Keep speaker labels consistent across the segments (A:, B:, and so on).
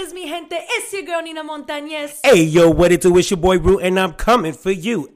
A: is, mi gente? It's your girl Nina Montañez.
B: Hey, yo, what it do? It's your boy Root, and I'm coming for you.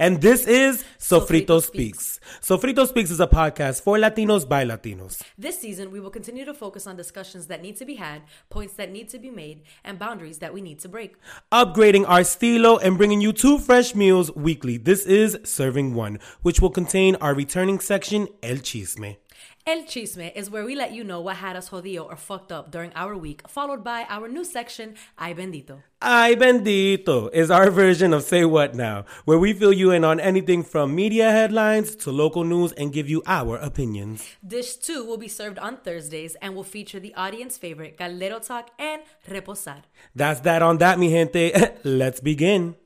B: and this is Sofrito,
A: Sofrito
B: Speaks. Sofrito Speaks is a podcast for Latinos by Latinos.
A: This season, we will continue to focus on discussions that need to be had, points that need to be made, and boundaries that we need to break.
B: Upgrading our stilo and bringing you two fresh meals weekly. This is Serving One, which will contain our returning section, El Chisme.
A: El Chisme is where we let you know what had us jodido or fucked up during our week, followed by our new section, Ay Bendito.
B: Ay bendito is our version of Say What Now, where we fill you in on anything from media headlines to local news and give you our opinions.
A: Dish 2 will be served on Thursdays and will feature the audience favorite Caldero Talk and Reposar.
B: That's that on that, mi gente. Let's begin.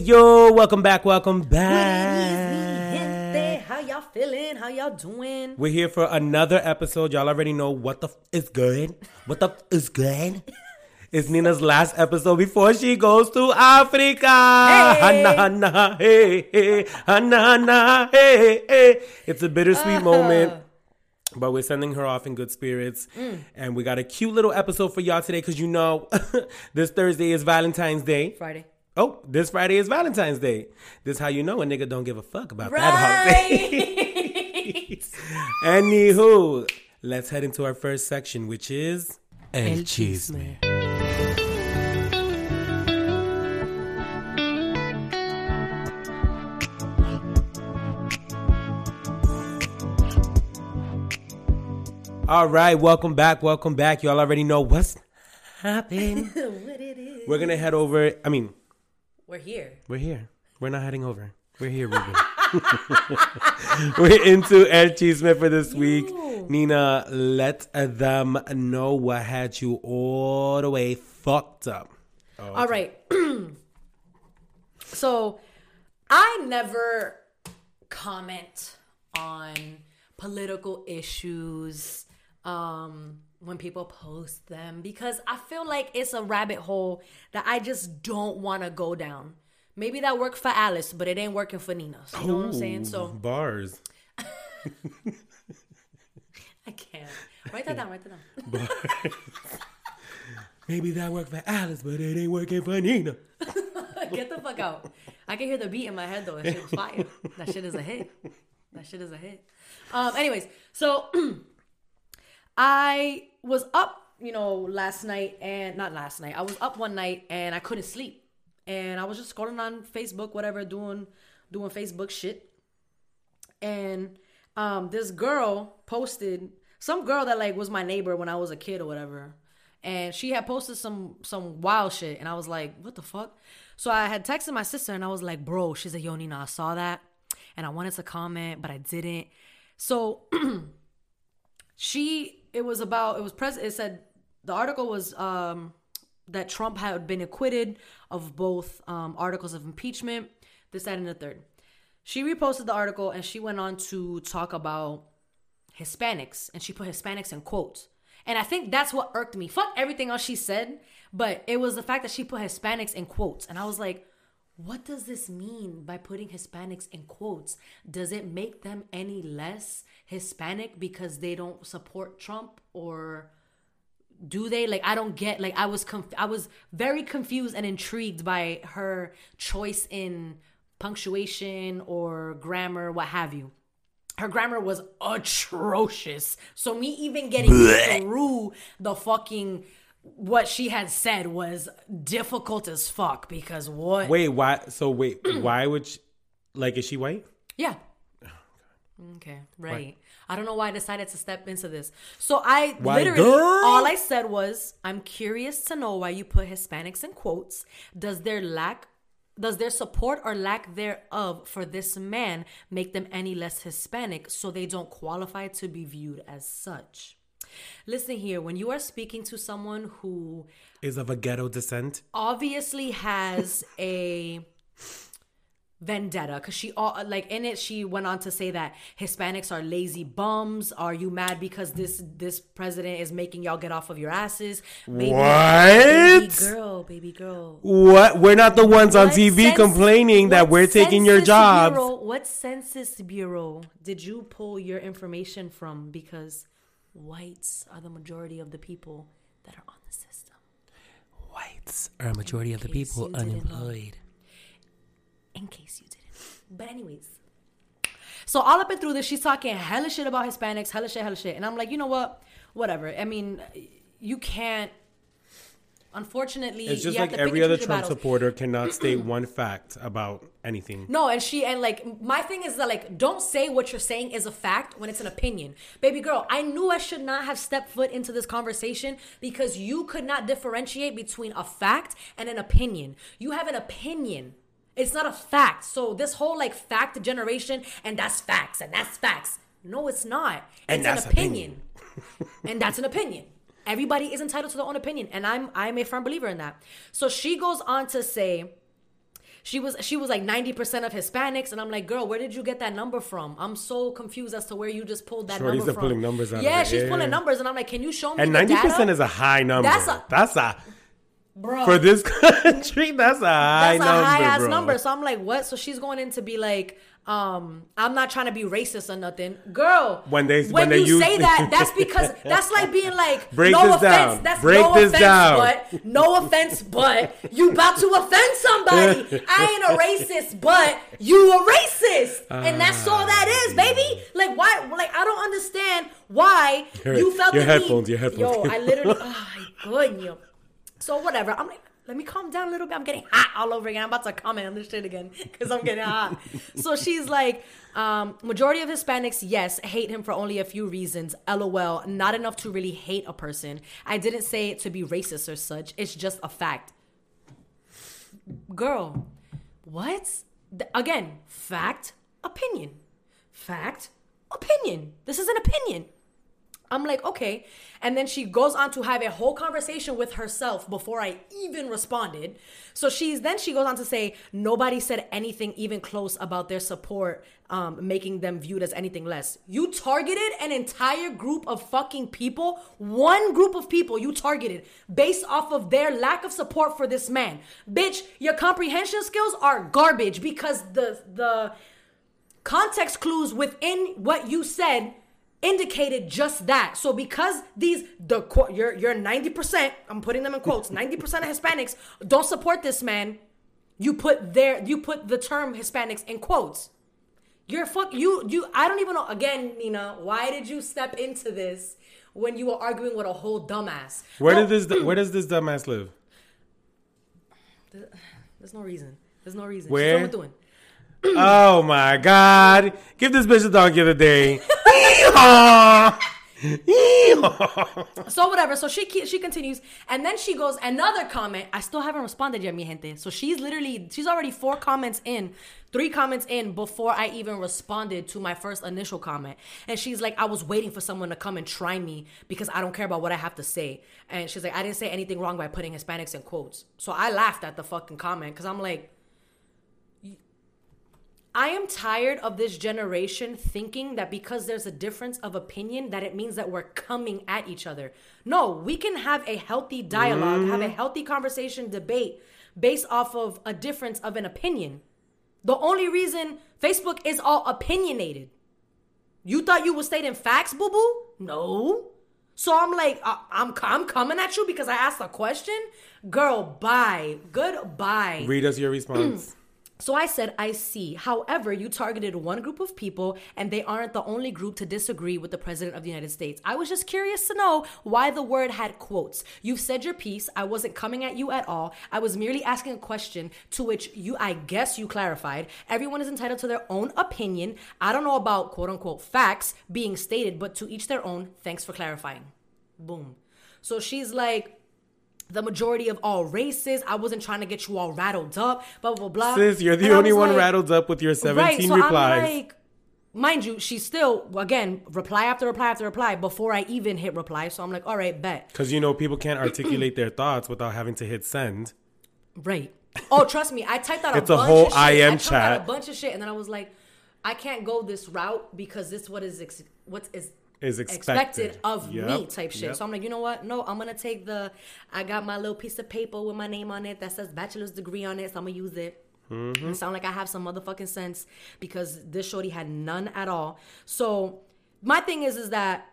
B: Yo, welcome back, welcome back.
A: how y'all feeling? How y'all doing?
B: We're here for another episode. Y'all already know what the f is good. What the f is good? It's Nina's last episode before she goes to Africa.
A: Hey.
B: Hana, hana, hey, hey, hana, hana, hey, hey. It's a bittersweet uh-huh. moment. But we're sending her off in good spirits. Mm. And we got a cute little episode for y'all today because you know this Thursday is Valentine's Day.
A: Friday.
B: Oh, this Friday is Valentine's Day. This how you know a nigga don't give a fuck about that holiday. Anywho, let's head into our first section, which is El,
A: El
B: Chisme.
A: Chisme.
B: All right, welcome back, welcome back. Y'all already know what's happening.
A: what it is.
B: we're gonna head over. I mean,
A: We're here.
B: we're here. We're not heading over. We're here, Ruben. we're into El Chisme for this week.
A: Yo.
B: Nina, let them know what had you all the way fucked up.
A: All right. so I never comment on political issues um, when people post them because I feel like it's a rabbit hole that I just don't want to go down. Maybe that worked for Alice, but it ain't working for Nina. So, you know what I'm saying? So
B: bars.
A: I can't. Write that down, write that down. Bars.
B: Maybe that worked for Alice, but it ain't working for Nina.
A: Get the fuck out. I can hear the beat in my head though. That shit is fire. That shit is a hit. That shit is a hit. Um, anyways, so I was up, you know, last night and not last night. I was up one night and I couldn't sleep. And I was just scrolling on Facebook, whatever, doing doing Facebook shit. And um this girl posted some girl that like was my neighbor when I was a kid or whatever. And she had posted some some wild shit and I was like, what the fuck? So I had texted my sister and I was like, bro, she's a yo Nina, I saw that and I wanted to comment, but I didn't. So she it was about it was pres it said the article was um that Trump had been acquitted of both um articles of impeachment, this, that, and the third. She reposted the article and she went on to talk about Hispanics and she put Hispanics in quotes. And I think that's what irked me. Fuck everything else she said, but it was the fact that she put Hispanics in quotes. And I was like, what does this mean by putting Hispanics in quotes? Does it make them any less Hispanic because they don't support Trump or do they like i don't get like i was conf- i was very confused and intrigued by her choice in punctuation or grammar what have you her grammar was atrocious. So me even getting through the fucking what she had said was difficult as fuck because what
B: Wait, why? So wait, why would she, like is she white?
A: Yeah. Okay, right. I don't know why I decided to step into this. So I
B: Why,
A: literally
B: girl?
A: all I said was, I'm curious to know why you put Hispanics in quotes. Does their lack does their support or lack thereof for this man make them any less Hispanic so they don't qualify to be viewed as such? Listen here, when you are speaking to someone who
B: Is of a ghetto descent?
A: obviously has a vendetta because she all like in it she went on to say that hispanics are lazy bums are you mad because this this president is making y'all get off of your asses baby, baby girl baby girl
B: What? We're not the ones on TV complaining that we're taking your jobs.
A: Bureau, what census bureau did you pull your information from because whites are the majority of the people that are on the system
B: Whites are a majority of the people
A: you didn't know.
B: unemployed.
A: in case you didn't. But anyways, so all up and through this, she's talking hella shit about Hispanics, hella shit, hella shit, and I'm like, you know what? Whatever. I mean, you can't. Unfortunately,
B: It's just like every other Trump
A: battles.
B: supporter cannot state one fact about anything.
A: No, and she and like my thing is that like don't say what you're saying is a fact when it's an opinion. Baby girl, I knew I should not have stepped foot into this conversation because you could not differentiate between a fact and an opinion. You have an opinion. It's not a fact. So this whole like fact generation and that's facts and that's facts. No, it's not.
B: And
A: it's
B: that's
A: an opinion. and that's an opinion. Everybody is entitled to their own opinion, and I'm I'm a firm believer in that. So she goes on to say she was she was like 90% of Hispanics and I'm like, "Girl, where did you get that number from?" I'm so confused as to where you just pulled that
B: Shorty's
A: number from.
B: pulling numbers out
A: Yeah, she's
B: Yeah,
A: pulling numbers and I'm like, "Can you show me
B: And ninety percent
A: data?"
B: is a high number.
A: That's a-
B: that's a
A: Bro.
B: for this country. That's a high
A: That's a
B: number,
A: high ass
B: bro.
A: number. So I'm like, what? So she's going in to be like, um, I'm not trying to be racist or nothing. Girl,
B: When they-
A: when,
B: when they
A: you
B: use-
A: say that, that's because that's like being like,
B: Break
A: no offense,
B: down.
A: that's
B: Break
A: no offense,
B: down.
A: but no offense, but you about to offend somebody. I ain't a racist, but you a racist, and that's all that is, baby. Like why? Like I don't understand why
B: Your-
A: you felt
B: your
A: the need-
B: headphones, your headphones.
A: Yo, I literally, oh my goodness. So whatever. I'm like, let me calm down a little bit. I'm getting hot all over again. I'm about to comment on this shit again because I'm getting hot. so she's like, um, majority of Hispanics, yes, hate him for only a few reasons. LOL, not enough to really hate a person. I didn't say it to be racist or such. It's just a fact. Girl, what? Again, fact, opinion. Fact, opinion. This is an opinion. I'm like, okay. And then she goes on to have a whole conversation with herself before I even responded. So she's then she goes on to say, nobody said anything even close about their support, um, making them viewed as anything less. You targeted an entire group of fucking people, one group of people you targeted based off of their lack of support for this man. Bitch, your comprehension skills are garbage because the the context clues within what you said indicated just that. So because these the you're you're 90%, I'm putting them in quotes, 90% of Hispanics don't support this man, you put their you put the term Hispanics in quotes. You're fuck you you I don't even know again, Nina, why did you step into this when you were arguing with a whole dumbass?
B: Where
A: No,
B: did this? Where does this dumbass live?
A: There's no reason. There's no reason.
B: Where? Oh my God! Give this bitch a donkey of the day.
A: So whatever. So she she continues, and then she goes another comment. I still haven't responded yet, mi gente. So she's literally she's already four comments in, three comments in before I even responded to my first initial comment. And she's like, I was waiting for someone to come and try me because I don't care about what I have to say. And she's like, I didn't say anything wrong by putting Hispanics in quotes. So I laughed at the fucking comment because I'm like. I am tired of this generation thinking that because there's a difference of opinion that it means that we're coming at each other. No, we can have a healthy dialogue, have a healthy conversation, debate based off of a difference of an opinion. The only reason Facebook is all opinionated. You thought you was stating facts, boo boo? No. So I'm like, uh, I'm I'm coming at you because I asked a question, girl. Bye, goodbye.
B: Read us your response.
A: So I said, I see. However, you targeted one group of people, and they aren't the only group to disagree with the President of the United States. I was just curious to know why the word had quotes. You've said your piece. I wasn't coming at you at all. I was merely asking a question to which you, I guess, you clarified. Everyone is entitled to their own opinion. I don't know about quote unquote facts being stated, but to each their own. Thanks for clarifying. Boom. So she's like, the majority of all races. I wasn't trying to get you all rattled up, blah blah blah.
B: Sis, you're the
A: And
B: only one
A: like-
B: rattled up with your 17
A: right, so
B: replies.
A: I'm like, mind you, she's still again reply after reply after reply before I even hit reply. So I'm like, all right, bet.
B: Because you know people can't articulate their thoughts without having to hit send.
A: Right. Oh, trust me, I typed out a
B: It's a whole
A: of shit. I
B: IM
A: out
B: chat.
A: a bunch of shit, and then I was like, I can't go this route because this what is ex- what is
B: Is expected.
A: of me type shit.
B: yep.
A: So I'm like, you know what? No, I'm gonna take the. I got my little piece of paper with my name on it that says bachelor's degree on it, so I'm gonna use it.
B: Mm-hmm.
A: And sound like I have some motherfucking sense because this shorty had none at all. So my thing is, is that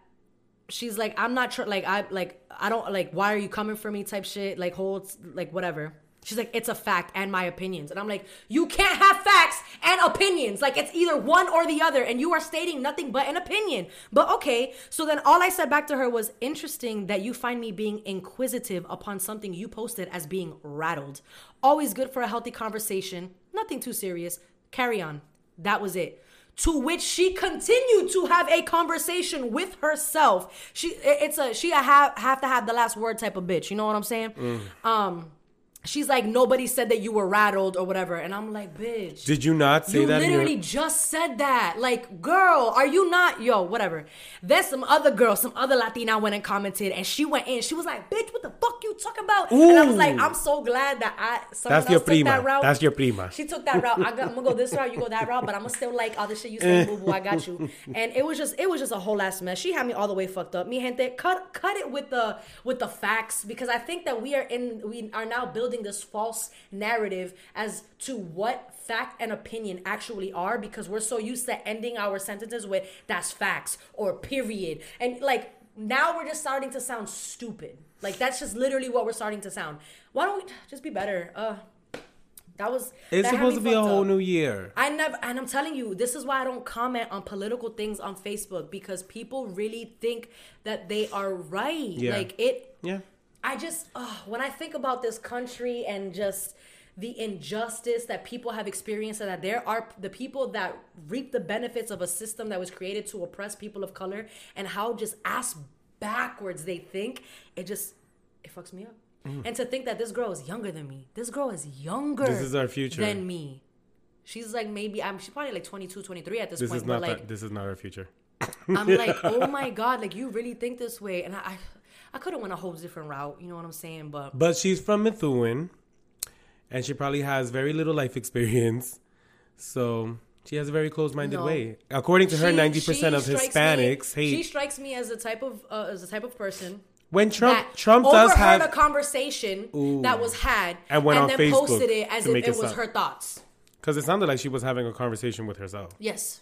A: she's like, I'm not sure. Like I like I don't like. Why are you coming for me? Type shit. Like holds like whatever. She's like, it's a fact and my opinions. And I'm like, you can't have facts and opinions. Like, it's either one or the other. And you are stating nothing but an opinion. But okay. So then all I said back to her was, interesting that you find me being inquisitive upon something you posted as being rattled. Always good for a healthy conversation. Nothing too serious. Carry on. That was it. To which she continued to have a conversation with herself. She, it's a she a have have to have the last word type of bitch. You know what I'm saying? Um, she's like nobody said that you were rattled or whatever, and I'm like, bitch.
B: Did you not say
A: you
B: that? in your-
A: literally just said that. Like, girl, are you not? Yo, whatever. Then some other girl, some other Latina went and commented, and she went in. She was like, "Bitch, what the fuck you talking about?" And I was like, "I'm so glad that I someone
B: That's your
A: took that route."
B: That's your prima.
A: She took that route. I got, I'm gonna go this route. You go that route, but I'm gonna still like all the shit you say, boo boo. I got you. And it was just, it was just a whole ass mess. She had me all the way fucked up. Me gente, cut, cut it with the with the facts because I think that we are in, we are now building this false narrative as to what fact and opinion actually are because we're so used to ending our sentences with that's facts or period and like now we're just starting to sound stupid like that's just literally what we're starting to sound why don't we just be better uh that was
B: It's
A: that
B: supposed to be a whole
A: up.
B: new year.
A: I never, and I'm telling you, this is why I don't comment on political things on Facebook because people really think that they are right.
B: Yeah.
A: Like it,
B: Yeah.
A: I just, ugh, when I think about this country and just the injustice that people have experienced, and that there are the people that reap the benefits of a system that was created to oppress people of color, and how just ass backwards they think, it just, it fucks me up. Mm. And to think that this girl is younger than me, this girl is younger
B: This is our future.
A: than me. She's like maybe I'm she's probably like 22, 23 at this,
B: This
A: point.
B: is not
A: but like
B: that, this is not our future.
A: I'm like, oh my god, like you really think this way, and I, I, could have went a whole different route. You know what I'm saying? But
B: But she's from Methuen, and she probably has very little life experience. So she has a very closed-minded
A: No.
B: way. According to her, ninety percent of Hispanics
A: me, She strikes me as the type of uh, as the type of person
B: When Trump Trump does have
A: a conversation that was had
B: And went on
A: then
B: Facebook
A: posted it as if it
B: it
A: was her thoughts.
B: because it sounded like she was having a conversation with herself.
A: Yes.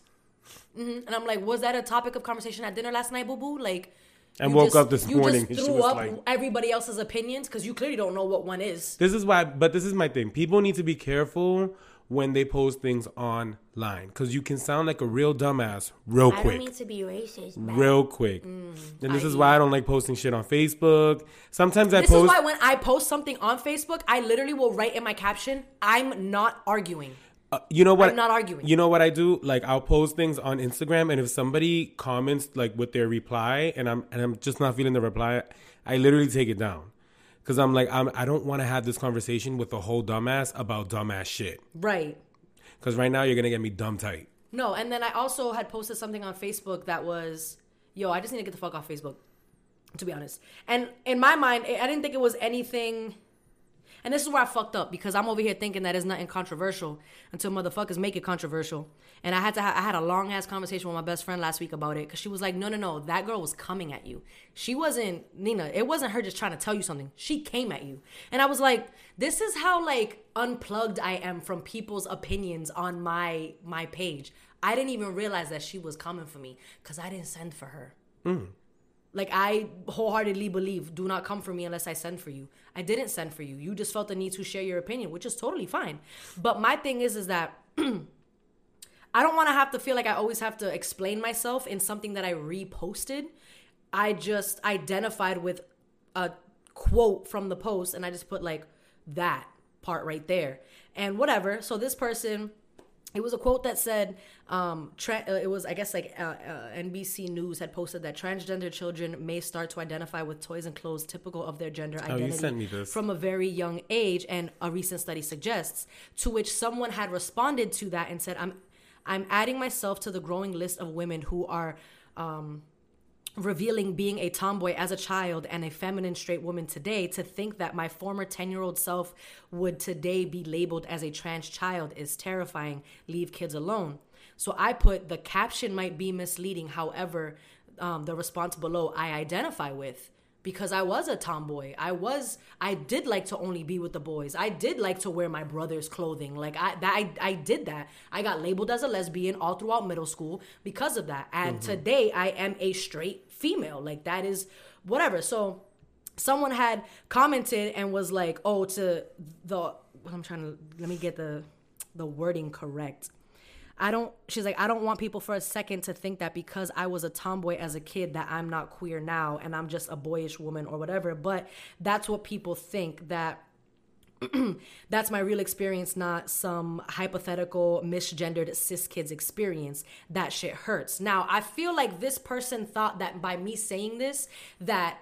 A: hmm And I'm like, was that a topic of conversation at dinner last night, boo boo? Like,
B: And
A: you
B: woke
A: just-
B: up this
A: you
B: morning
A: just
B: and she
A: threw
B: was
A: up
B: like-
A: everybody else's opinions because you clearly don't know what one is.
B: This is why, but this is my thing. People need to be careful when they post things online because you can sound like a real dumbass real
C: I
B: quick.
C: don't mean to be racist, but
B: real quick.
A: Mm,
B: and this is why I don't like posting shit on Facebook. Sometimes I
A: This is why when I post something on Facebook, I literally will write in my caption, "I'm not arguing."
B: Uh, you know what?
A: I'm not arguing.
B: You know what I do? Like I'll post things on Instagram, and if somebody comments like with their reply, and I'm and I'm just not feeling the reply, I literally take it down because I'm like I'm I don't want to have this conversation with a whole dumbass about dumbass shit.
A: Right.
B: Because right now you're gonna get me dumb tight.
A: No, and then I also had posted something on Facebook that was, "Yo, I just need to get the fuck off Facebook." To be honest, and in my mind, I didn't think it was anything. And this is where I fucked up because I'm over here thinking that it's nothing controversial until motherfuckers make it controversial. And I had to, ha- I had a long ass conversation with my best friend last week about it because she was like, "No, no, no, that girl was coming at you. She wasn't Nina. It wasn't her just trying to tell you something. She came at you." And I was like, "This is how like unplugged I am from people's opinions on my my page. I didn't even realize that she was coming for me because I didn't send for her." Hmm. Like I wholeheartedly believe, do not come for me unless I send for you. I didn't send for you. You just felt the need to share your opinion, which is totally fine. But my thing is, is that I don't want to have to feel like I always have to explain myself in something that I reposted. I just identified with a quote from the post and I just put like that part right there. And whatever. So this person it was a quote that said um tra- uh, it was i guess like uh, uh, nbc news had posted that transgender children may start to identify with toys and clothes typical of their gender
B: Oh, you
A: identity
B: sent me this.
A: from a very young age and a recent study suggests to which someone had responded to that and said i'm i'm adding myself to the growing list of women who are um revealing being a tomboy as a child and a feminine straight woman today to think that my former 10 year old self would today be labeled as a trans child is terrifying. Leave kids alone. So I put the caption might be misleading. However, um, the response below I identify with because I was a tomboy. I was I did like to only be with the boys. I did like to wear my brother's clothing. Like I that I, I did that. I got labeled as a lesbian all throughout middle school because of that. And today I am a straight female. Like that is whatever. So someone had commented and was like, "Oh, to the I'm trying to let me get the the wording correct." I don't she's like I don't want people for a second to think that because I was a tomboy as a kid that I'm not queer now and I'm just a boyish woman or whatever, but that's what people think that that's my real experience, not some hypothetical misgendered cis kids experience. That shit hurts. Now, I feel like this person thought that by me saying this, that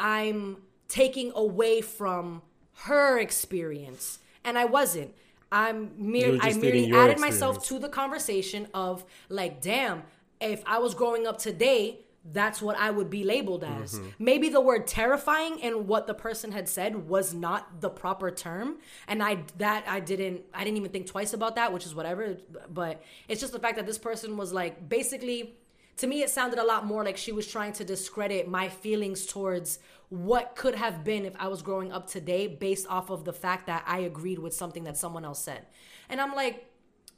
A: I'm taking away from her experience. And I wasn't. I'm mere I merely added myself to the conversation of like, damn, if I was growing up today, that's what I would be labeled as.
B: Mm-hmm.
A: Maybe the word terrifying and what the person had said was not the proper term, and I that I didn't I didn't even think twice about that, which is whatever. But it's just the fact that this person was like basically. To me, it sounded a lot more like she was trying to discredit my feelings towards what could have been if I was growing up today based off of the fact that I agreed with something that someone else said. And I'm like,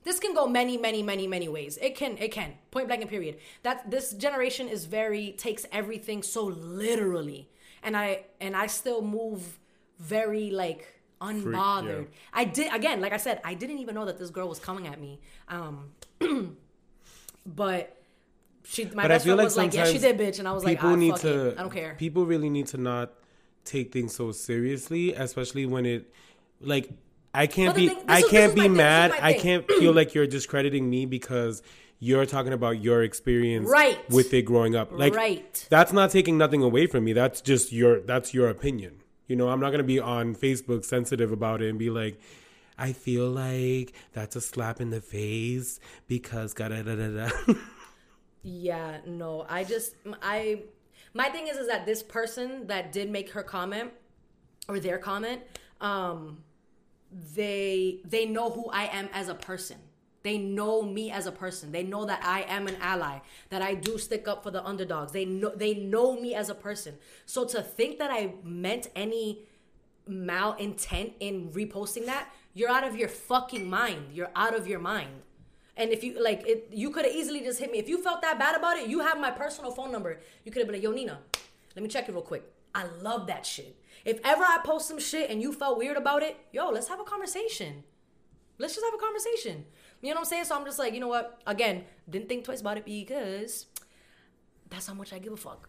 A: this can go many many many many ways. It can it can. Point blank and period. That this generation is very takes everything so literally. And i and i still move very like unbothered. I did again like i said i didn't even know that this girl was coming at me. Um but she my
B: But
A: best friend
B: like
A: was like yeah she did bitch. And i was like
B: people
A: ah,
B: need to.
A: it. i don't care.
B: People really need to not take things so seriously, especially when it, like, I can't be.
A: thing-
B: I can't be
A: thing, this is
B: mad. I can't feel like you're discrediting me because you're talking about your experience
A: Right.
B: with it growing up. Like,
A: Right.
B: That's not taking nothing away from me. That's just your. That's your opinion. You know, I'm not gonna be on Facebook sensitive about it and be like. I feel like that's a slap in the face because da da da da.
A: Yeah, no. I just I my thing is is that this person that did make her comment or their comment, um they they know who I am as a person. They know me as a person. They know that I am an ally, that I do stick up for the underdogs. They know they know me as a person. So to think that I meant any malintent in reposting that, you're out of your fucking mind. You're out of your mind. And if you like it, you could have easily just hit me. If you felt that bad about it, you have my personal phone number. You could have been like, "Yo, Nina, let me check it real quick." I love that shit. If ever I post some shit and you felt weird about it, yo, let's have a conversation. Let's just have a conversation. You know what I'm saying? So I'm just like, you know what? Again, didn't think twice about it because that's how much I give a fuck.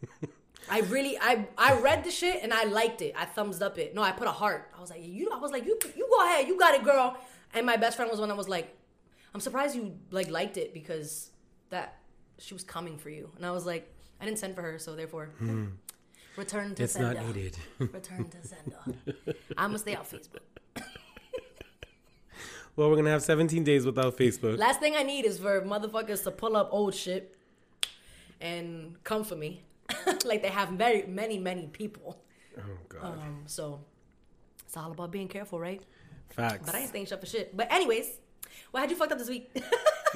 A: I really, I, I read the shit and I liked it. I thumbs up it. No, I put a heart. I was like, you, I was like, you, you go ahead, you got it, girl. And my best friend was one that was like, I'm surprised you like liked it because that she was coming for you. And I was like, I didn't send for her, so therefore, hmm. Return to
B: it's
A: sender.
B: not needed.
A: Return to sender. I'm gonna stay off Facebook.
B: Well, we're gonna have 17 days without Facebook.
A: Last thing I need is for motherfuckers to pull up old shit and come for me, like they have very many many people.
B: oh God,
A: Um, so it's all about being careful, right?
B: facts.
A: But I ain't staying shut for shit. But anyways, what had you fucked up this week?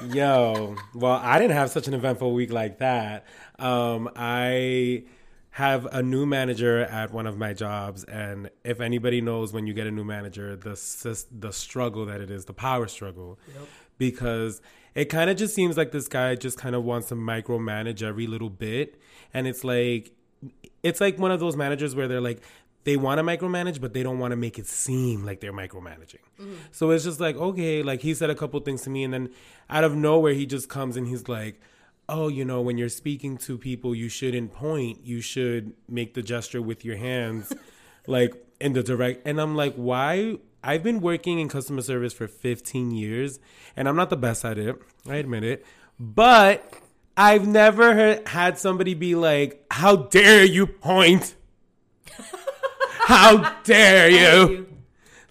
B: Yo, well, I didn't have such an eventful week like that. Um, I have a new manager at one of my jobs, and if anybody knows when you get a new manager, the the struggle that it is, the power struggle because it kind of just seems like this guy just kind of wants to micromanage every little bit. And it's like, it's like one of those managers where they're like, they want to micromanage, but they don't want to make it seem like they're micromanaging. Mm-hmm. So it's just like, okay, like he said a couple things to me, and then out of nowhere, he just comes and he's like, oh, you know, when you're speaking to people, you shouldn't point, you should make the gesture with your hands, like in the direct. And I'm like, why? I've been working in customer service for 15 years, and I'm not the best at it. I admit it. But I've never heard, had somebody be like, how dare you point? How dare you?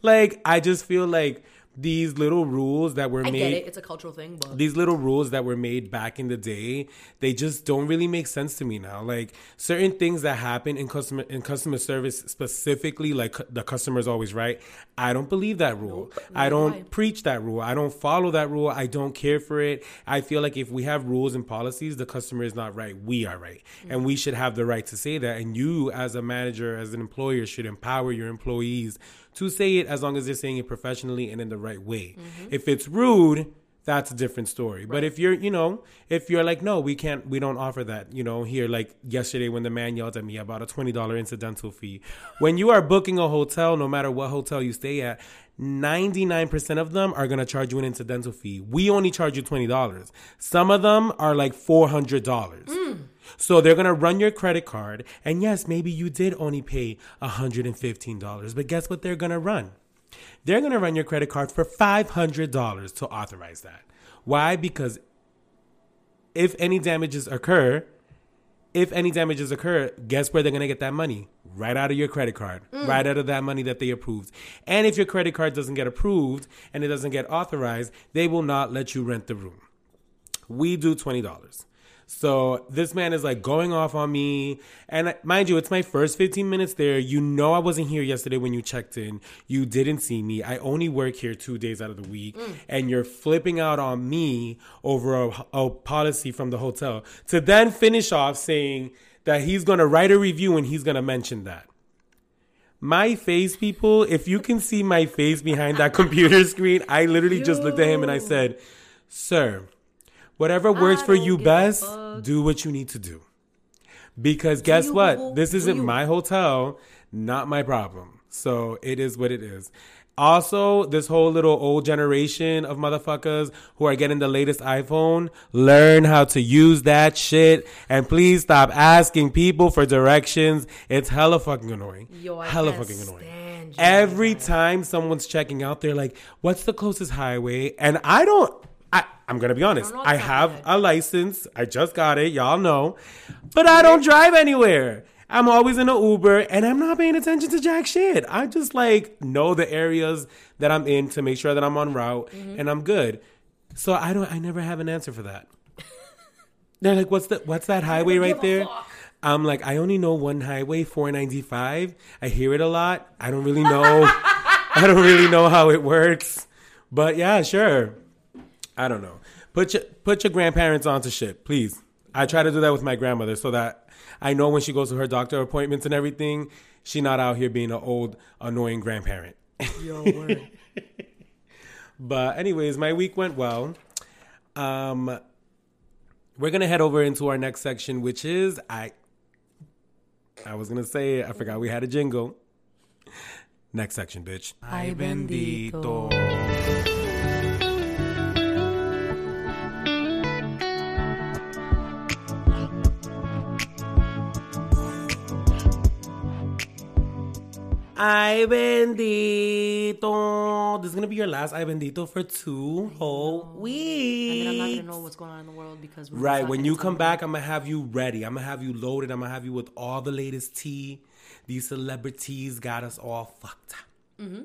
B: Like, I just feel like these little rules that were
A: I
B: made
A: get it. It's a cultural thing, but
B: these little rules that were made back in the day, they just don't really make sense to me now. Like certain things that happen in customer in customer service specifically, like the customer's always right. I don't believe that rule. I don't
A: I.
B: preach that rule. I don't follow that rule. I don't care for it. I feel like if we have rules and policies, the customer is not right. We are right. Mm-hmm. And we should have the right to say that. And you as a manager, as an employer, should empower your employees to say it as long as they're saying it professionally and in the right way. Mm-hmm. If it's rude, that's a different story. But if you're, you know, if you're like, no, we can't, we don't offer that, you know, here, like yesterday when the man yelled at me about a $20 incidental fee. When you are booking a hotel, no matter what hotel you stay at, 99% of them are going to charge you an incidental fee. We only charge you $20. Some of them are like $400. So they're gonna run your credit card, and yes, maybe you did only pay $115, but guess what they're gonna run? They're gonna run your credit card for $500 to authorize that. Why? Because if any damages occur, if any damages occur, guess where they're gonna get that money? Right out of your credit card, mm. right out of that money that they approved. And if your credit card doesn't get approved and it doesn't get authorized, they will not let you rent the room. We do twenty dollars. So this man is like going off on me, and mind you, it's my first fifteen minutes there. You know, I wasn't here yesterday when you checked in. You didn't see me. I only work here two days out of the week, mm. and you're flipping out on me over a, a policy from the hotel to then finish off saying that he's going to write a review and he's going to mention that. My face, people, if you can see my face behind that computer screen, I literally just looked at him and I said, Sir, whatever works for you best, do what you need to do. Because guess
A: you,
B: what? This isn't
A: you.
B: my hotel, not my problem. So it is what it is. Also, this whole little old generation of motherfuckers who are getting the latest iPhone, learn how to use that shit. And please stop asking people for directions. It's hella fucking annoying.
A: Yo,
B: hella fucking annoying. Every time someone's checking out, they're like, what's the closest highway? And I don't, I, I'm going to be honest. I
A: off the top of
B: have a license. I just got it. Y'all know. But I don't drive anywhere. I'm always in an Uber and I'm not paying attention to jack shit. I just like know the areas that I'm in to make sure that I'm on route
A: Mm-hmm.
B: and I'm good. So I don't I never have an answer for that. They're like, what's the what's that highway right there? I'm like, I only know one highway, 495. I hear it a lot. I don't really know. I don't really know how it works. But yeah, sure. I don't know. Put your put your grandparents onto shit, please. I try to do that with my grandmother so that I know when she goes to her doctor appointments and everything, she not out here being an old annoying grandparent.
A: Yo, word.
B: But anyways, my week went well. Um we're gonna head over into our next section, which is I I was gonna say I forgot we had a jingle. Next section, bitch.
A: Ay, bendito.
B: Ay bendito. This is gonna be your last ay bendito for two whole weeks.
A: And then I'm not gonna know what's going on in the world because we're
B: Right. When you come
A: me.
B: back, I'm gonna have you ready. I'm gonna have you loaded. I'm gonna have you with all the latest tea. These celebrities got us all fucked up. Mm-hmm.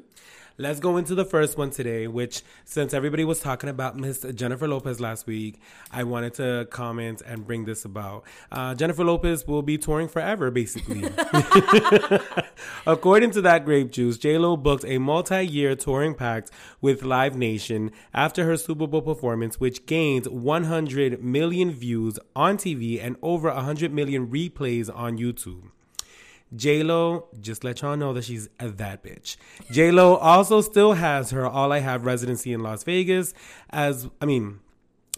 B: Let's go into the first one today, which since everybody was talking about Miss Jennifer Lopez last week, I wanted to comment and bring this about. Uh, Jennifer Lopez will be touring forever, basically. According to that grape juice, J-Lo booked a multi-year touring pact with Live Nation after her Super Bowl performance, which gained 100 million views on TV and over 100 million replays on YouTube. J Lo, just let y'all know that she's a that bitch. J Lo also still has her All I Have residency in Las Vegas. As I mean,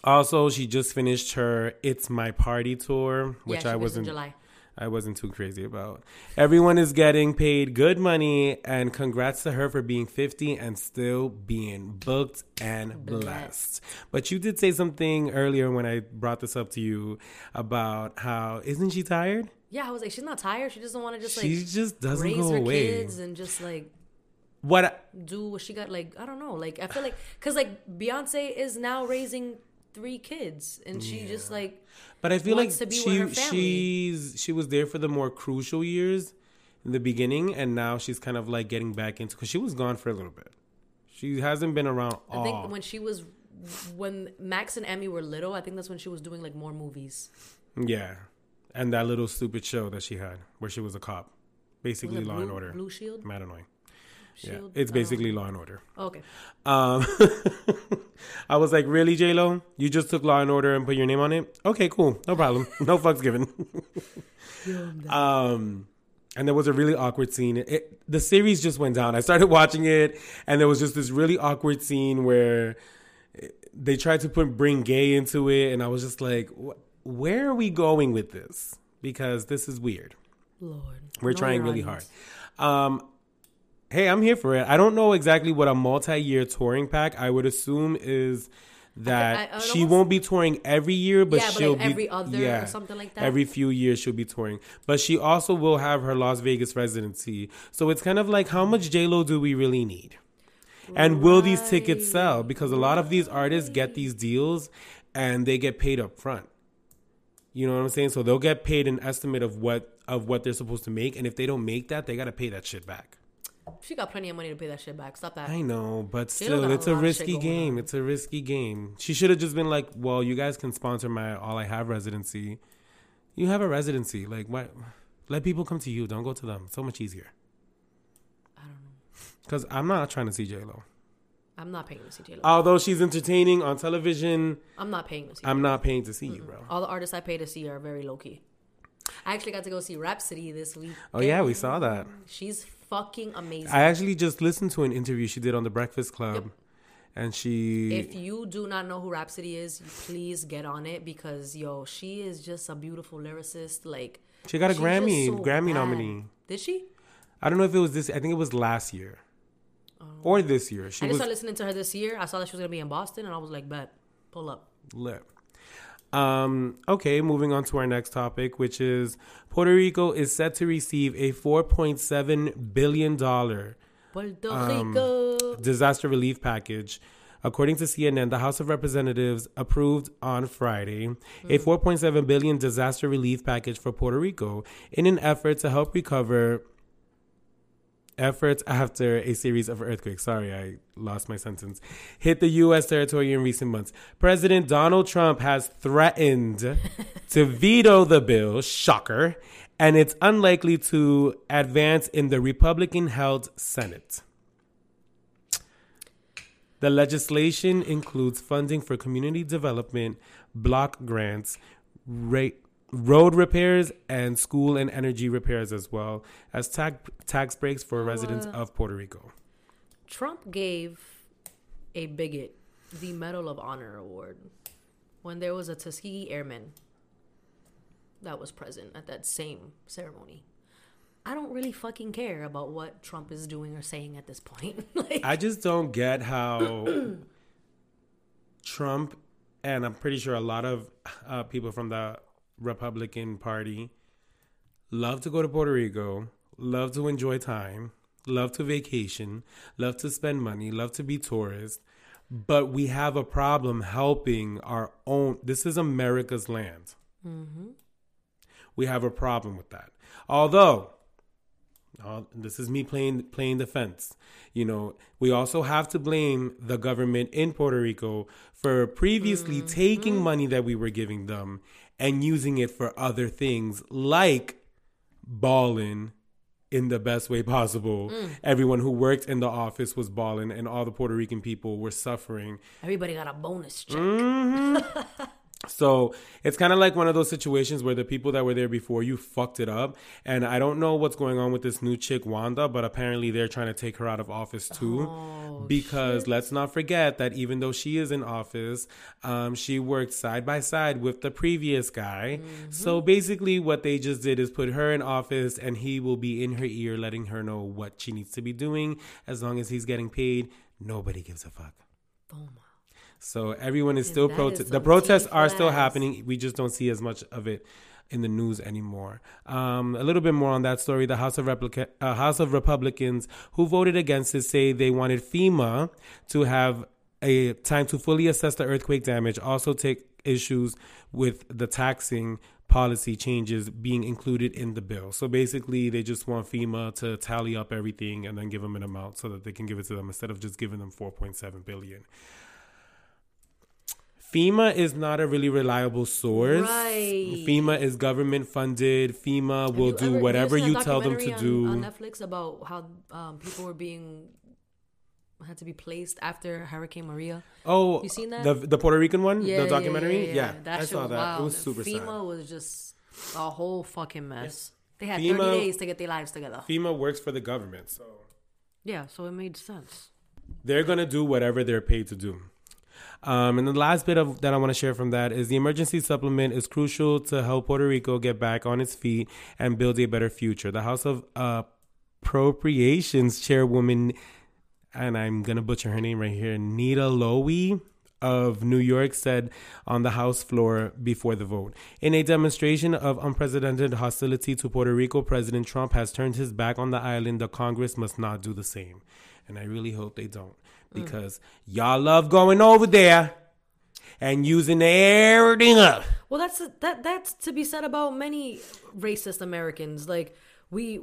B: also she just finished her It's My Party tour, which
A: yeah,
B: I
A: was
B: wasn't.
A: July.
B: I wasn't too crazy about. Everyone is getting paid good money, and congrats to her for being 50 and still being booked and blessed. But you did say something earlier when I brought this up to you about how isn't she tired?
A: Yeah, I was like, she's not tired. She doesn't want to just like
B: she just doesn't
A: raise
B: go
A: her
B: away.
A: kids and just like
B: What?
A: do what she got. Like I don't know. Like I feel like because like Beyonce is now raising three kids, and she just like
B: But I feel like
A: wants to be with
B: she she's she was there for the more crucial years in the beginning, and now she's kind of like getting back into because she was gone for a little bit. She hasn't been around
A: I
B: all.
A: think when she was when Max and Emme were little, I think that's when she was doing like more movies.
B: Yeah, and that little stupid show that she had where she was a cop, basically Law
A: Blue,
B: and Order.
A: Blue Shield?
B: Mad annoying. Yeah, it's
A: don't
B: basically Law and Order.
A: okay.
B: Um, I was like, really, J Lo? You just took Law and Order and put your name on it? Okay, cool, no problem, no fucks given. um, and there was a really awkward scene. It, the series just went down. I started watching it, and there was just this really awkward scene where they tried to put bring gay into it, and I was just like, "Wh- where are we going with this? Because this is weird.
A: Lord,
B: We're
A: know
B: trying really
A: audience.
B: hard. Um, hey, I'm here for it. I don't know exactly what a multi-year touring pack. I would assume is that
A: I- I would
B: she
A: almost-
B: won't be touring every year, but
A: Yeah,
B: she'll
A: like
B: be
A: every other or something like that?
B: Every few years she'll be touring, but she also will have her Las Vegas residency. So it's kind of like how much J Lo do we really need? And will these tickets sell? Because a lot of these artists get these deals and they get paid up front. You know what I'm saying? So they'll get paid an estimate of what of what they're supposed to make, and if they don't make that, they gotta pay that shit back.
A: She got plenty of money to pay that shit back. Stop that.
B: I know, but
A: don't
B: still,
A: a
B: it's a
A: shit
B: risky game.
A: on.
B: It's a risky game. She should have just been like, "Well, you guys can sponsor my All I Have residency. You have a residency. Like, what? Let people come to you. Don't go to them. So much easier."
A: I don't know.
B: Because I'm not trying to see J Lo.
A: I'm not paying to see J Lo.
B: Although she's entertaining on television,
A: I'm not paying to see.
B: I'm not paying to see you, bro.
A: All the artists I pay to see are very low key. I actually got to go see Rapsody this week.
B: Oh yeah, we saw that.
A: She's fucking amazing.
B: I actually just listened to an interview she did on the Breakfast Club, and she
A: if you do not know who Rapsody is, please get on it because yo, she is just a beautiful lyricist. Like
B: she got a Grammy
A: so
B: Grammy
A: bad.
B: nominee.
A: Did she?
B: I don't know if it was this. I think it was last year or this year. She.
A: I just
B: was
A: started listening to her this year. I saw that she was gonna be in Boston, and I was like, bet, pull up.
B: lit. Um, okay, moving on to our next topic, which is Puerto Rico is set to receive a $4.7 billion
A: Puerto
B: Um,
A: Rico.
B: disaster relief package. According to CNN, the House of Representatives approved on Friday a 4.7 billion disaster relief package for Puerto Rico in an effort to help recover efforts after a series of earthquakes. Sorry, I lost my sentence. Hit the U.S. territory in recent months. President Donald Trump has threatened to veto the bill, shocker, and it's unlikely to advance in the Republican held Senate. The legislation includes funding for community development, block grants, ra- road repairs, and school and energy repairs, as well as tax tax breaks for residents of Puerto Rico.
A: Trump gave a bigot the Medal of Honor award when there was a Tuskegee Airman that was present at that same ceremony. I don't really fucking care about what Trump is doing or saying at this point. like,
B: I just don't get how Trump and I'm pretty sure a lot of uh, people from the Republican Party love to go to Puerto Rico, love to enjoy time, love to vacation, love to spend money, love to be tourists. But we have a problem helping our own. This is America's land. We have a problem with that. Although, uh, this is me playing playing defense. You know, we also have to blame the government in Puerto Rico for previously taking money that we were giving them and using it for other things like balling in the best way possible. Everyone who worked in the office was balling and all the Puerto Rican people were suffering
A: everybody got a bonus check.
B: Mm. So it's kind of like one of those situations where the people that were there before you fucked it up. And I don't know what's going on with this new chick, Wanda, but apparently they're trying to take her out of office too. because let's not forget that even though she is in office, um, she worked side by side with the previous guy. So basically, what they just did is put her in office and he will be in her ear letting her know what she needs to be doing. As long as he's getting paid, nobody gives a fuck. So everyone is still
A: that is
B: protest. The protests are still happening. We just don't see as much of it in the news anymore. Um, a little bit more on that story. The House of Replica- uh, House of Republicans who voted against it say they wanted FEMA to have a time to fully assess the earthquake damage. Also take issues with the taxing policy changes being included in the bill. So basically, they just want FEMA to tally up everything and then give them an amount so that they can give it to them instead of just giving them 4.7 billion. FEMA is not a really reliable source.
A: Right.
B: FEMA is government funded. FEMA
A: Have
B: will do
A: ever-
B: whatever you tell them to
A: documentary
B: do.
A: on, on Netflix about how um, people were being had to be placed after Hurricane Maria.
B: oh,
A: You seen that?
B: The the Puerto Rican one,
A: Yeah,
B: the documentary.
A: Yeah,
B: Yeah,
A: That
B: I saw
A: was
B: that.
A: Wild.
B: It was super
A: FEMA
B: sad.
A: was just a whole fucking mess. They had
B: FEMA
A: 30 days to get their lives together.
B: FEMA works for the government, so
A: Yeah, so it made sense.
B: they're gonna do whatever they're paid to do. Um, and the last bit of that I want to share from that is the emergency supplement is crucial to help Puerto Rico get back on its feet and build a better future. The House of Appropriations Chairwoman, and I'm gonna butcher her name right here, Nita Lowey of New York said on the House floor before the vote. In a demonstration of unprecedented hostility to Puerto Rico, President Trump has turned his back on the island. The Congress must not do the same. And I really hope they don't because y'all love going over there and using everything up.
A: Well, that's that that's to be said about many racist Americans. Like we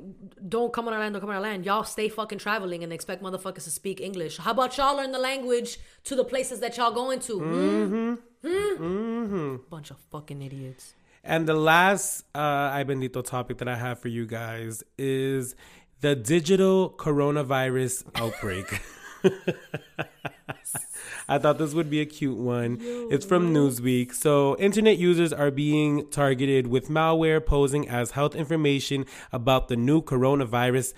A: don't come on our land, don't come on our land. Y'all stay fucking traveling and expect motherfuckers to speak English. How about y'all learn the language to the places that y'all going to? Hmm? Hmm? Bunch of fucking idiots.
B: And the last uh, Ay Bendito topic that I have for you guys is the digital coronavirus outbreak. I thought this would be a cute one. it's from Newsweek. So, internet users are being targeted with malware posing as health information about the new coronavirus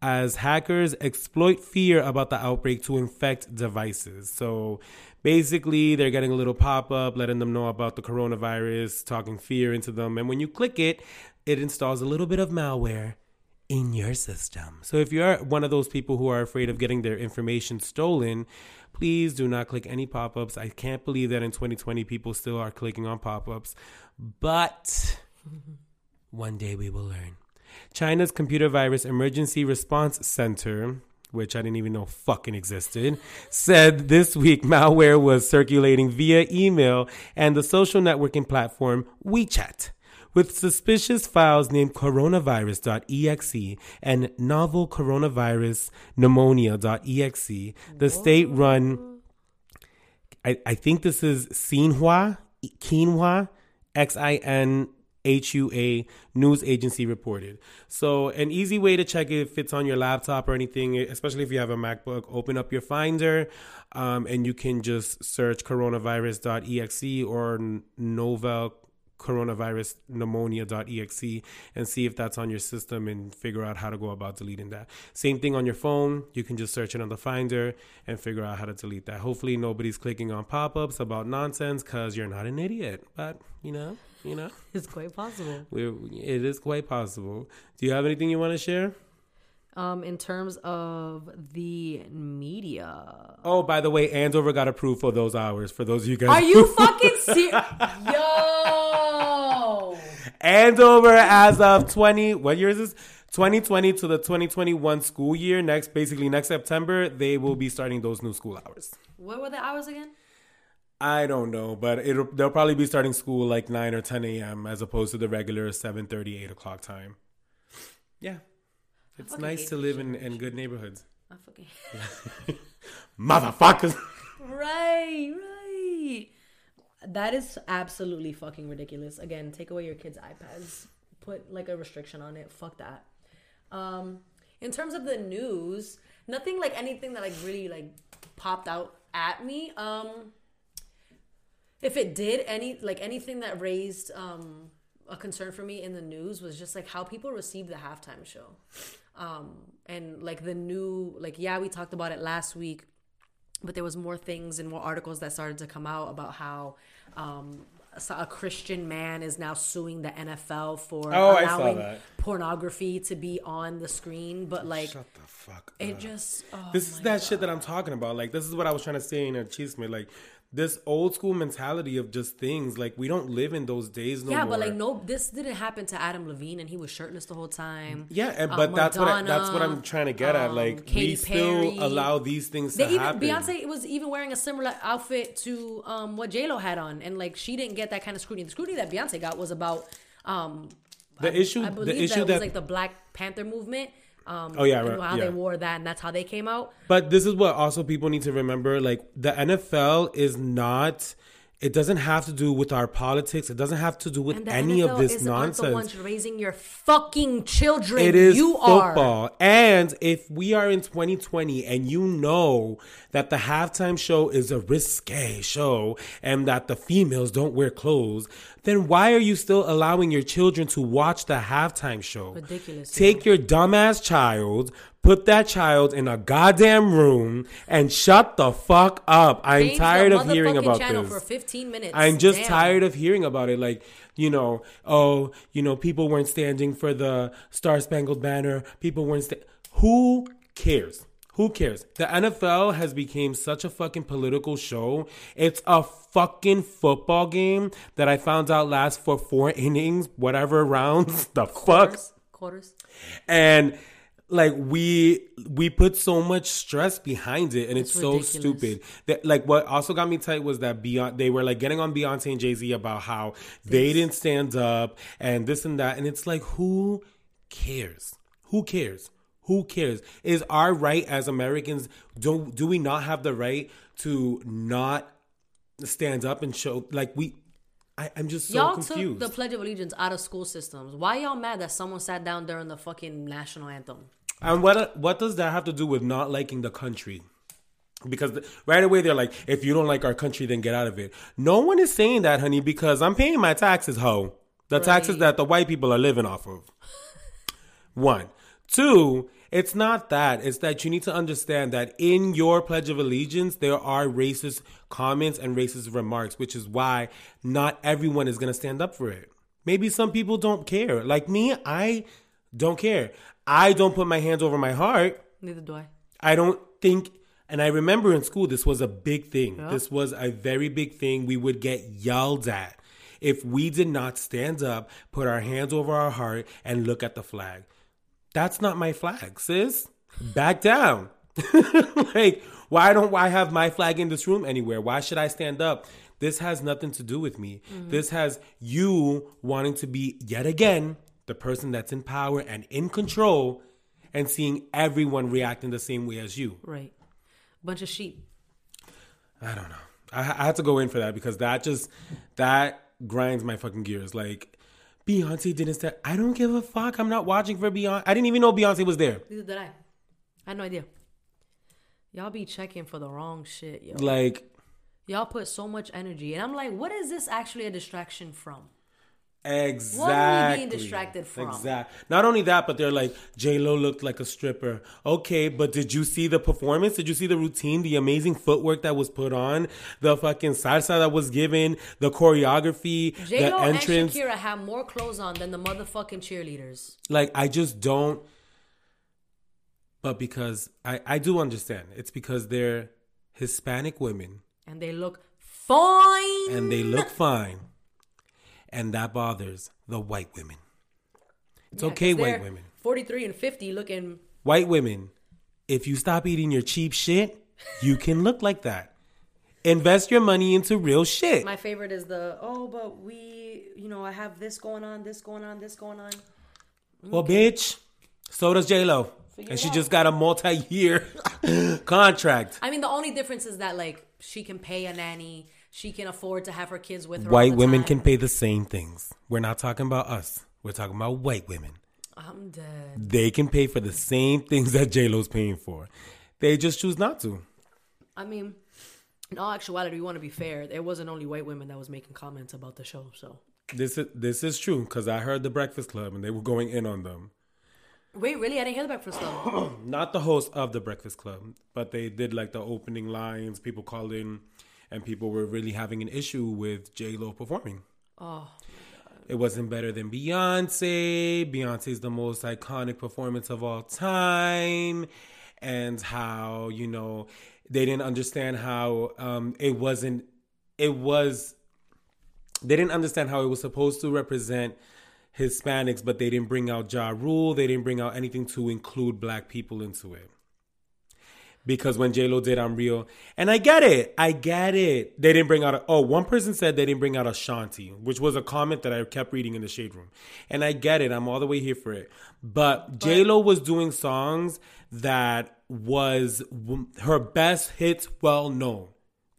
B: as hackers exploit fear about the outbreak to infect devices. So, basically, they're getting a little pop up letting them know about the coronavirus, talking fear into them. And when you click it, it installs a little bit of malware in your system. So if you're one of those people who are afraid of getting their information stolen, please do not click any pop ups. I can't believe that in 2020 people still are clicking on pop ups. But one day we will learn. China's Computer Virus Emergency Response Center, which I didn't even know fucking existed, said this week malware was circulating via email and the social networking platform WeChat with suspicious files named coronavirus.exe and novel coronavirus pneumonia.exe. The state run, I, I think this is Xinhua, Xinhua, X I N H U A news agency reported. So, an easy way to check if it's on your laptop or anything, especially if you have a MacBook, open up your Finder um, and you can just search coronavirus.exe or novel coronavirus pneumonia.exe and see if that's on your system and figure out how to go about deleting that. Same thing on your phone. You can just search it on the Finder and figure out how to delete that. Hopefully, nobody's clicking on pop ups about nonsense because you're not an idiot. But, you know, you know,
A: It's quite possible.
B: it is quite possible. Do you have anything you want to share?
A: Um, in terms of the media,
B: Oh, by the way, Andover got approved for those hours. For those of you guys,
A: are you fucking serious? Yo,
B: Andover as of 20 what year is this? 2020 to the 2021 school year next basically next september they will be starting those new school hours.
A: What were the hours again?
B: i don't know but it'll they'll probably be starting school like 9 or 10 a.m as opposed to the regular 7 8 o'clock time. Yeah. It's nice to live in, in good neighborhoods.
A: I fucking
B: motherfuckers.
A: Right, right. That is absolutely fucking ridiculous. Again, take away your kids' iPads. Put like a restriction on it. Fuck that. Um, in terms of the news, nothing like anything that like really like popped out at me. Um, if it did any like anything that raised um a concern for me in the news was just like how people received the halftime show um and like the new like yeah we talked about it last week but there was more things and more articles that started to come out about how um a Christian man is now suing the NFL for
B: Oh,
A: allowing pornography to be on the screen, but like
B: Shut the fuck
A: it
B: up.
A: just oh
B: this is that shit that I'm talking about. Like this is what I was trying to say in a chisme. Like this old school mentality of just things. Like we don't live in those days no
A: yeah,
B: more.
A: but like no, this didn't happen to Adam Levine, and he was shirtless the whole time.
B: Yeah, and,
A: Uh,
B: but that's what I, that's what I'm trying to get at.
A: um,
B: Like
A: Katy
B: we still allow these things to
A: They even
B: happen.
A: Beyonce was even wearing a similar outfit to um, what J Lo had on, and like she didn't get that kind of scrutiny. The scrutiny that Beyonce got was about um,
B: the issue,
A: I believe
B: the issue
A: that,
B: that,
A: was like the Black Panther movement. Um,
B: Oh, yeah, right,
A: how
B: yeah.
A: they wore that, and that's how they came out.
B: But this is what also people need to remember. Like the NFL is not. It doesn't have to do with our politics. It doesn't have to do with any
A: NFL
B: of this
A: is, aren't the
B: nonsense.
A: ones raising your fucking children.
B: It is
A: you are.
B: football. And if we are in 2020 and you know that the halftime show is a risque show and that the females don't wear clothes, then why are you still allowing your children to watch the halftime show?
A: Ridiculous,
B: Take your dumbass child, put that child in a goddamn room, and shut the fuck up. I'm
A: Change
B: tired of hearing about
A: channel
B: this.
A: for 15 minutes.
B: I'm just
A: Damn.
B: tired of hearing about it. Like, you know, oh, you know, people weren't standing for the Star Spangled Banner. People weren't. Sta- Who cares? Who cares? The NFL has become such a fucking political show. It's a fucking football game that I found out lasts for four innings, whatever rounds. The fuck
A: quarters. quarters.
B: and like we we put so much stress behind it and it's,
A: It's
B: so
A: ridiculous.
B: stupid that like what also got me tight was that beyond they were like getting on beyonce and jay-z about how they didn't stand up and this and that and it's like who cares who cares who cares is our right as americans do do we not have the right to not stand up and show like we I, i'm just so
A: y'all
B: confused
A: took the Pledge of Allegiance out of school systems. Why y'all mad that someone sat down during the fucking national anthem?
B: And what what does that have to do with not liking the country? Because right away they're like, if you don't like our country, then get out of it. No one is saying that, honey, because I'm paying my taxes, ho. The taxes that the white people are living off of. One. Two, it's not that. It's that you need to understand that in your Pledge of Allegiance, there are racist comments and racist remarks, which is why not everyone is going to stand up for it. Maybe some people don't care. Like me, I don't care. I don't put my hands over my heart.
A: Neither do I.
B: I don't think, and I remember in school, this was a big thing. This was a very big thing. We would get yelled at if we did not stand up, put our hands over our heart, and look at the flag. That's not my flag, sis. Back down. like, why don't I have my flag in this room anywhere? Why should I stand up? This has nothing to do with me. Mm-hmm. This has you wanting to be yet again the person that's in power and in control and seeing everyone reacting the same way as you.
A: Right. Bunch of sheep.
B: I don't know. I, I had to go in for that because that just that grinds my fucking gears. Like Beyonce didn't say I don't give a fuck. I'm not watching for Beyonce. I didn't even know Beyonce was there.
A: Neither did I. I had no idea. Y'all be checking for the wrong shit, yo.
B: Like
A: Y'all put so much energy, and I'm like, what is this actually a distraction from?
B: Exactly.
A: What are we being distracted from?
B: Exact. Not only that, but they're like J Lo looked like a stripper. Okay, but did you see the performance? Did you see the routine? The amazing footwork that was put on, the fucking salsa that was given, the choreography,
A: J
B: the
A: Lo and
B: entrance.
A: Shakira have more clothes on than the motherfucking cheerleaders.
B: like I just don't but because I I do understand. It's because they're Hispanic women
A: And they look fine.
B: and they look fine. And that bothers the white women. It's
A: Yeah,
B: okay white women.
A: 43 and 50 looking.
B: White women, if you stop eating your cheap shit, you can look like that. Invest your money into real shit.
A: My favorite is the, oh, but we, you know, I have this going on, this going on, this going on.
B: Well, bitch, so does J Lo.
A: Figure
B: And she
A: out.
B: just got a multi-year contract.
A: I mean, the only difference is that, like, she can pay a nanny. She can afford to have her kids with her.
B: White women
A: time.
B: can pay the same things. We're not talking about us. We're talking about white women.
A: I'm dead.
B: They can pay for the same things that J Lo's paying for. They just choose not to.
A: I mean, in all actuality, we want to be fair. It wasn't only white women that was making comments about the show. So
B: This is this is true because I heard the Breakfast Club and they were going in on them.
A: wait, really? I didn't hear the Breakfast Club.
B: Not the host of the Breakfast Club, but they did like the opening lines. People called in, and people were really having an issue with J Lo performing.
A: oh,
B: It wasn't better than Beyonce. Beyonce's the most iconic performance of all time. And how, you know, they didn't understand how um, it wasn't, it was, they didn't understand how it was supposed to represent Hispanics, but they didn't bring out Ja Rule. They didn't bring out anything to include black people into it because when J Lo did I'm Real, and I get it, I get it. They didn't bring out. A, oh, one person said they didn't bring out Ashanti, which was a comment that I kept reading in the shade room, and I get it. I'm all the way here for it. But J Lo was doing songs that was w- her best hits, well known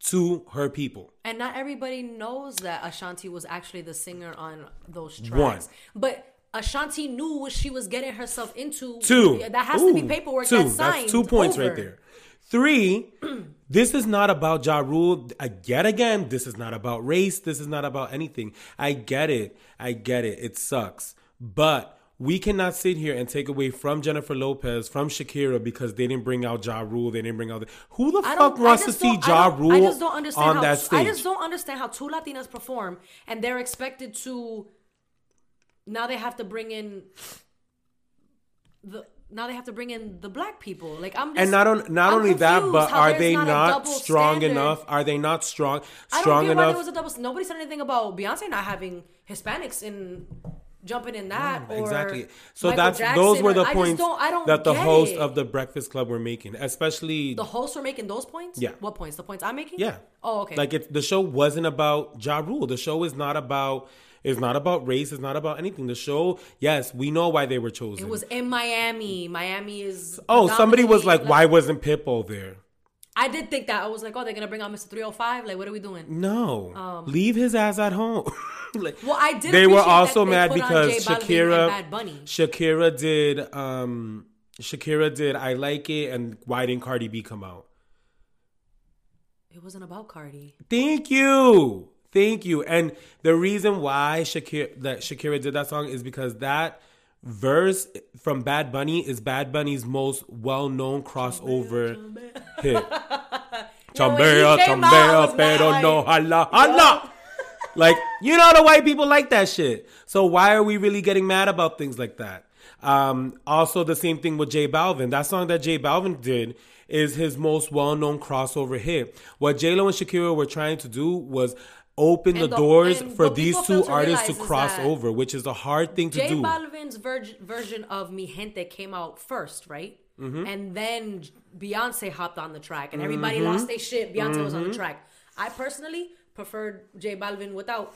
B: to her people.
A: and not everybody knows that Ashanti was actually the singer on those tracks.
B: One.
A: But Ashanti knew what she was getting herself into.
B: Two.
A: That has to be paperwork
B: two.
A: that's signed.
B: That's two points
A: over.
B: right there. Three, this is not about Ja Rule. I get again, this is not about race. This is not about anything. I get it. I get it. It sucks. But we cannot sit here and take away from Jennifer Lopez, from Shakira, because they didn't bring out Ja Rule. They didn't bring out the. Who the fuck wants to see Ja Rule
A: I just don't understand
B: on
A: how,
B: that stage?
A: I just don't understand how two Latinas perform and they're expected to. Now they have to bring in the. Now they have to bring in the black people. Like I'm just
B: and not on, not
A: I'm
B: only that, but are they
A: not,
B: not strong
A: standard.
B: enough? Are they not strong
A: I
B: strong
A: don't get why
B: enough?
A: there was a double. Nobody said anything about Beyonce not having Hispanics in jumping in that. or
B: exactly. So
A: Michael
B: that's
A: Jackson
B: those were the
A: I
B: points
A: don't- I don't
B: that the host
A: it.
B: of the Breakfast Club were making, especially
A: the hosts were making those points.
B: Yeah.
A: What points? The points I'm making.
B: yeah.
A: Oh, okay.
B: Like it, the show wasn't about Ja Rule. The show is not about. It's not about race. It's not about anything. The show, yes, we know why they were chosen.
A: it was in Miami. Miami is.
B: oh, somebody was like, "Why wasn't Pitbull there?"
A: I did think that. I was like, oh, they're gonna bring out Mr. 305. Like, what are we doing?
B: No, leave his ass at home. Like,
A: Um, Well, I did
B: They were also
A: they
B: mad because Shakira. Shakira did, um, Shakira did. I like it, and why didn't Cardi B come out?
A: It wasn't about Cardi.
B: Thank you. Thank you. And the reason why Shakira that Shakira did that song is because that verse from Bad Bunny is Bad Bunny's most well-known crossover hit. Chambea,
A: out, I
B: chambea, pero
A: mad.
B: no hala hala. Like, you know the white people like that shit. So why are we really getting mad about things like that? Um, also the same thing with J Balvin. That song that J Balvin did is his most well-known crossover hit. What J Lo and Shakira were trying to do was open the,
A: the-
B: doors for these two
A: to
B: artists to cross over, which is a hard thing to
A: J
B: do.
A: J Balvin's ver- version of Mi Gente came out first, right?
B: Mm-hmm.
A: And then Beyonce hopped on the track, and everybody
B: Mm-hmm.
A: lost their shit. Beyonce was on the track. I personally preferred J Balvin without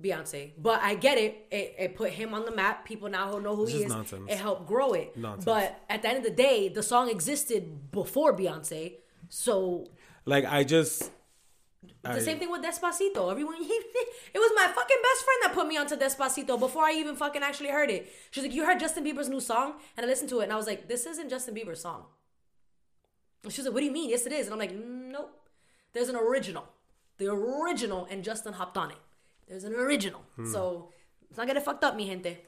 A: Beyonce, but I get it. It, it put him on the map. People now know who
B: It's
A: he is. It helped grow it.
B: Nonsense.
A: But at the end of the day, the song existed before Beyonce, so
B: Like I just
A: the same thing with Despacito. Everyone, it was my fucking best friend that put me onto Despacito before I even fucking actually heard it. She's like, "You heard Justin Bieber's new song?" And I listened to it, and I was like, "This isn't Justin Bieber's song." And she's like, "What do you mean? Yes, it is." And I'm like, "Nope. There's an original, the original, and Justin hopped on it. There's an original, hmm. so let's not it fucked up, mi gente."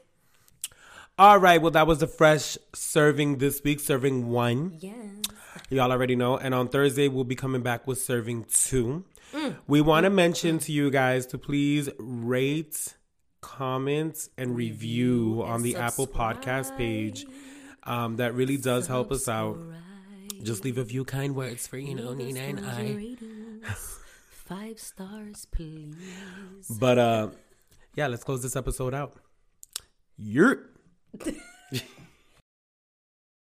B: All right, well, that was the fresh serving this week, serving one.
A: Yes.
B: Y'all already know. And on Thursday, we'll be coming back with serving two. We want to mention to you guys to please rate, comment, and review on the Apple Podcast page. Um, that really does help us out. Just leave a few kind words for, you know, Nina and I.
A: Five stars, please.
B: But uh, yeah, let's close this episode out. Yurt.